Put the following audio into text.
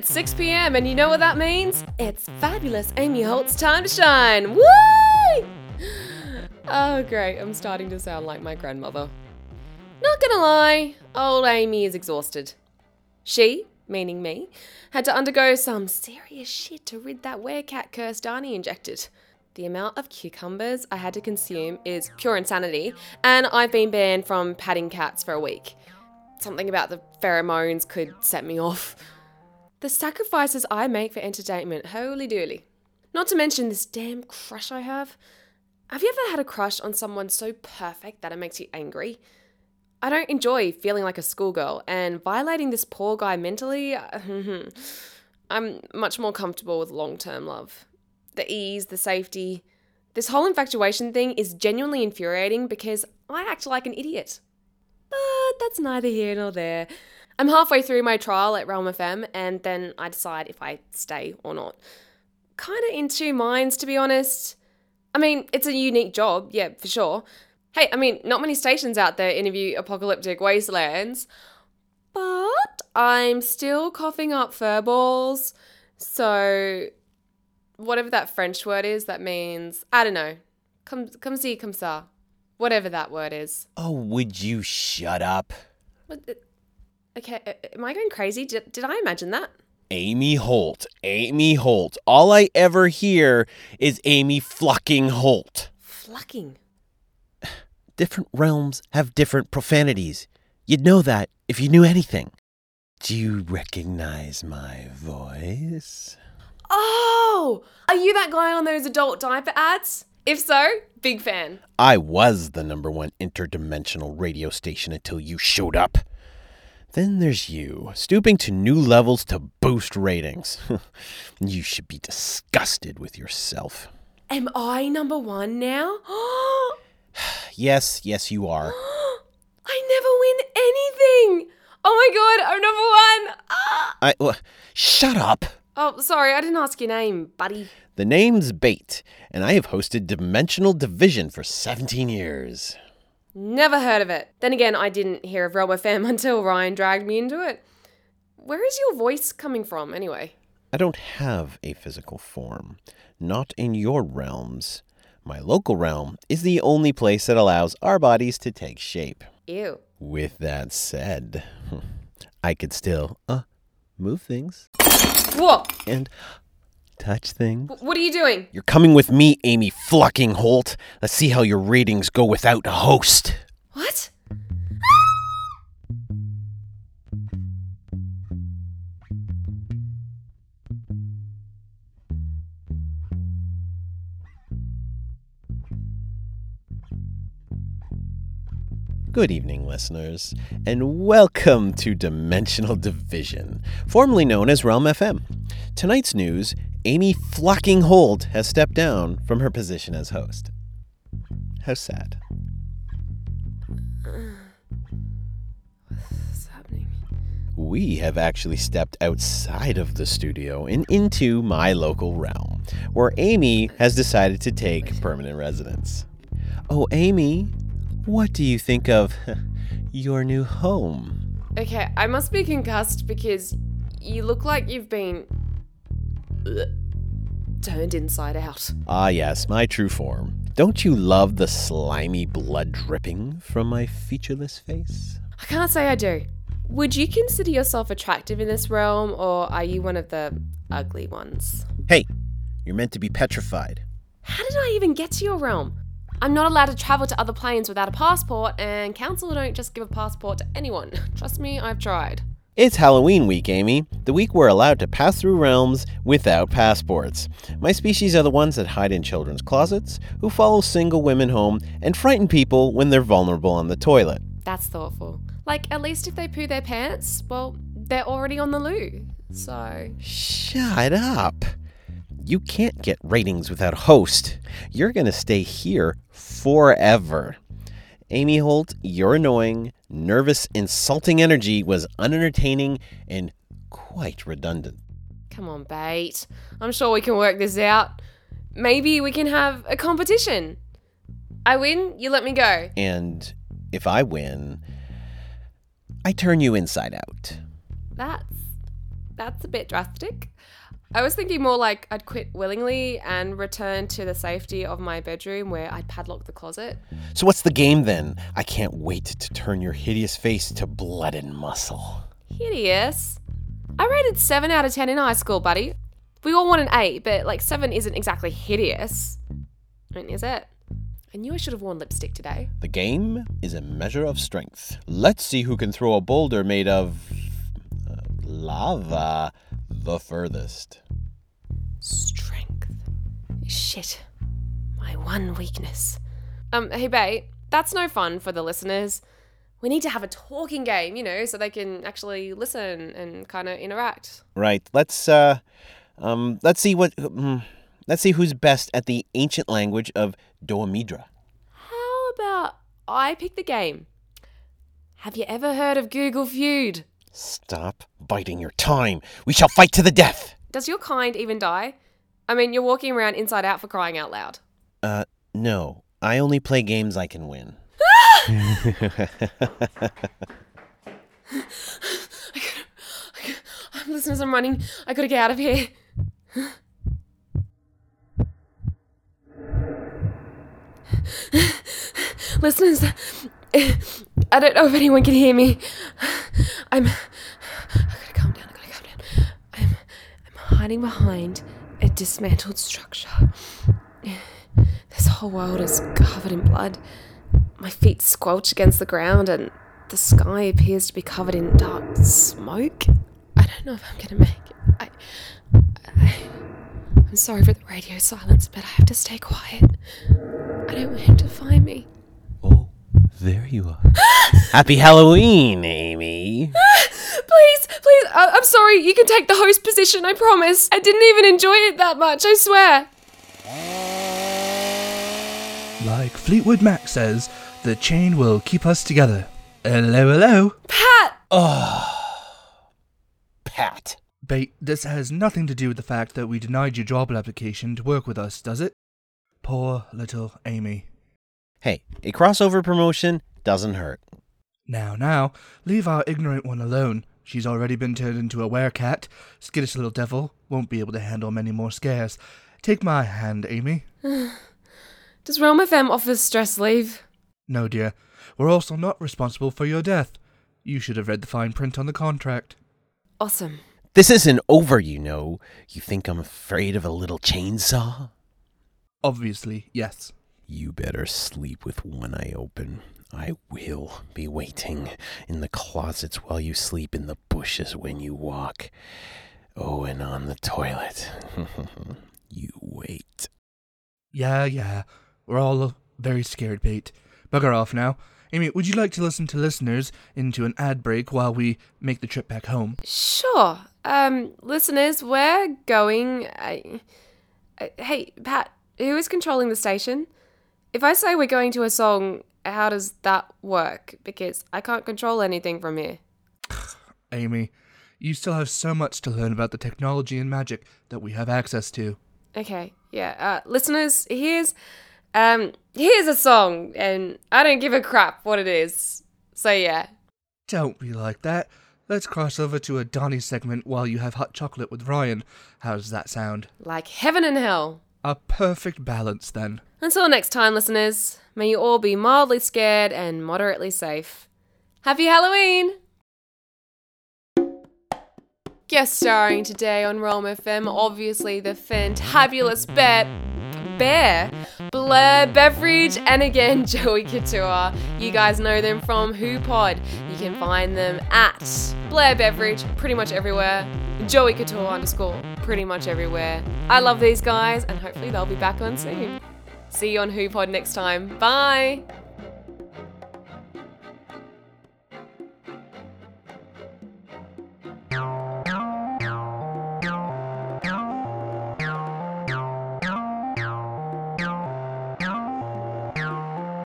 It's 6 p.m. and you know what that means? It's fabulous Amy Holt's time to shine. Woo! Oh, great. I'm starting to sound like my grandmother. Not gonna lie, old Amy is exhausted. She, meaning me, had to undergo some serious shit to rid that werecat curse Darnie injected. The amount of cucumbers I had to consume is pure insanity, and I've been banned from patting cats for a week. Something about the pheromones could set me off. The sacrifices I make for entertainment, holy dooly. Not to mention this damn crush I have. Have you ever had a crush on someone so perfect that it makes you angry? I don't enjoy feeling like a schoolgirl, and violating this poor guy mentally, I'm much more comfortable with long term love. The ease, the safety. This whole infatuation thing is genuinely infuriating because I act like an idiot. But that's neither here nor there. I'm halfway through my trial at Realm FM, and then I decide if I stay or not. Kinda in two minds, to be honest. I mean, it's a unique job, yeah, for sure. Hey, I mean, not many stations out there interview apocalyptic wastelands, but I'm still coughing up furballs. So, whatever that French word is, that means, I don't know, come, come see, come sa. Whatever that word is. Oh, would you shut up? Okay, am I going crazy? Did, did I imagine that? Amy Holt, Amy Holt. All I ever hear is Amy fucking Holt. Flucking. Different realms have different profanities. You'd know that if you knew anything. Do you recognize my voice? Oh, are you that guy on those adult diaper ads? If so, big fan. I was the number one interdimensional radio station until you showed up. Then there's you, stooping to new levels to boost ratings. you should be disgusted with yourself. Am I number one now? Yes, yes, you are. I never win anything. Oh my god, I'm number one. Ah! I. Uh, shut up! Oh, sorry, I didn't ask your name, buddy. The name's Bait, and I have hosted Dimensional Division for 17 years. Never heard of it. Then again, I didn't hear of FM until Ryan dragged me into it. Where is your voice coming from, anyway? I don't have a physical form, not in your realms. My local realm is the only place that allows our bodies to take shape. Ew. With that said, I could still uh move things Whoa! and touch things. What are you doing? You're coming with me, Amy Flucking Holt. Let's see how your ratings go without a host. What? Good evening, listeners, and welcome to Dimensional Division, formerly known as Realm FM. Tonight's news Amy Flucking Holt has stepped down from her position as host. How sad. What's happening? We have actually stepped outside of the studio and into my local realm, where Amy has decided to take permanent residence. Oh, Amy, what do you think of your new home? Okay, I must be concussed because you look like you've been. Turned inside out. Ah, yes, my true form. Don't you love the slimy blood dripping from my featureless face? I can't say I do. Would you consider yourself attractive in this realm, or are you one of the ugly ones? Hey, you're meant to be petrified. How did I even get to your realm? I'm not allowed to travel to other planes without a passport, and Council don't just give a passport to anyone. Trust me, I've tried. It's Halloween week, Amy. The week we're allowed to pass through realms without passports. My species are the ones that hide in children's closets, who follow single women home, and frighten people when they're vulnerable on the toilet. That's thoughtful. Like, at least if they poo their pants, well, they're already on the loo. So, Shut up. You can't get ratings without a host. You're gonna stay here forever. Amy Holt, your annoying, nervous, insulting energy was unentertaining and quite redundant. come on, bait. I'm sure we can work this out. Maybe we can have a competition. I win, you let me go. And if I win, I turn you inside out. That's that's a bit drastic. I was thinking more like I'd quit willingly and return to the safety of my bedroom where I'd padlock the closet. So, what's the game then? I can't wait to turn your hideous face to blood and muscle. Hideous. I rated 7 out of 10 in high school, buddy. We all want an 8, but like 7 isn't exactly hideous. I mean, is it? I knew I should have worn lipstick today. The game is a measure of strength. Let's see who can throw a boulder made of. Uh, lava the furthest. Strength. Shit. My one weakness. Um, hey, babe, that's no fun for the listeners. We need to have a talking game, you know, so they can actually listen and kind of interact. Right. Let's uh um let's see what um, let's see who's best at the ancient language of Doamidra. How about I pick the game? Have you ever heard of Google Feud? Stop biding your time. We shall fight to the death. Does your kind even die? I mean, you're walking around inside out for crying out loud. Uh no. I only play games I can win. Listeners, I'm running. I gotta get out of here. Listeners, I don't know if anyone can hear me. I'm. I gotta calm down. I gotta calm down. I'm. I'm hiding behind a dismantled structure. This whole world is covered in blood. My feet squelch against the ground, and the sky appears to be covered in dark smoke. I don't know if I'm gonna make it. I, I, I'm sorry for the radio silence, but I have to stay quiet. I don't want him to find me. There you are. Happy Halloween, Amy. Please, please, I- I'm sorry. You can take the host position, I promise. I didn't even enjoy it that much, I swear. Like Fleetwood Mac says, the chain will keep us together. Hello, hello. Pat! Oh. Pat. Bait, this has nothing to do with the fact that we denied your job application to work with us, does it? Poor little Amy. Hey, a crossover promotion doesn't hurt. Now, now, leave our ignorant one alone. She's already been turned into a werecat. Skittish little devil won't be able to handle many more scares. Take my hand, Amy. Does Realm FM offer stress leave? No, dear. We're also not responsible for your death. You should have read the fine print on the contract. Awesome. This isn't over, you know. You think I'm afraid of a little chainsaw? Obviously, yes. You better sleep with one eye open. I will be waiting in the closets while you sleep in the bushes when you walk. Oh, and on the toilet. you wait. Yeah, yeah. We're all very scared, Bait. Bugger off now. Amy, would you like to listen to listeners into an ad break while we make the trip back home? Sure. Um, listeners, we're going. I, I, hey, Pat, who is controlling the station? If I say we're going to a song, how does that work? Because I can't control anything from here. Amy, you still have so much to learn about the technology and magic that we have access to. Okay, yeah. Uh, listeners, here's um here's a song, and I don't give a crap what it is. So yeah. Don't be like that. Let's cross over to a Donny segment while you have hot chocolate with Ryan. How does that sound? Like heaven and hell. A perfect balance, then. Until next time, listeners, may you all be mildly scared and moderately safe. Happy Halloween! Guest starring today on Realm FM, obviously the fantabulous Bear, Bear, Blair Beveridge, and again Joey Couture. You guys know them from HooPod. You can find them at Blair Beveridge pretty much everywhere. Joey Couture underscore pretty much everywhere. I love these guys, and hopefully they'll be back on soon. See you on HooPod next time. Bye.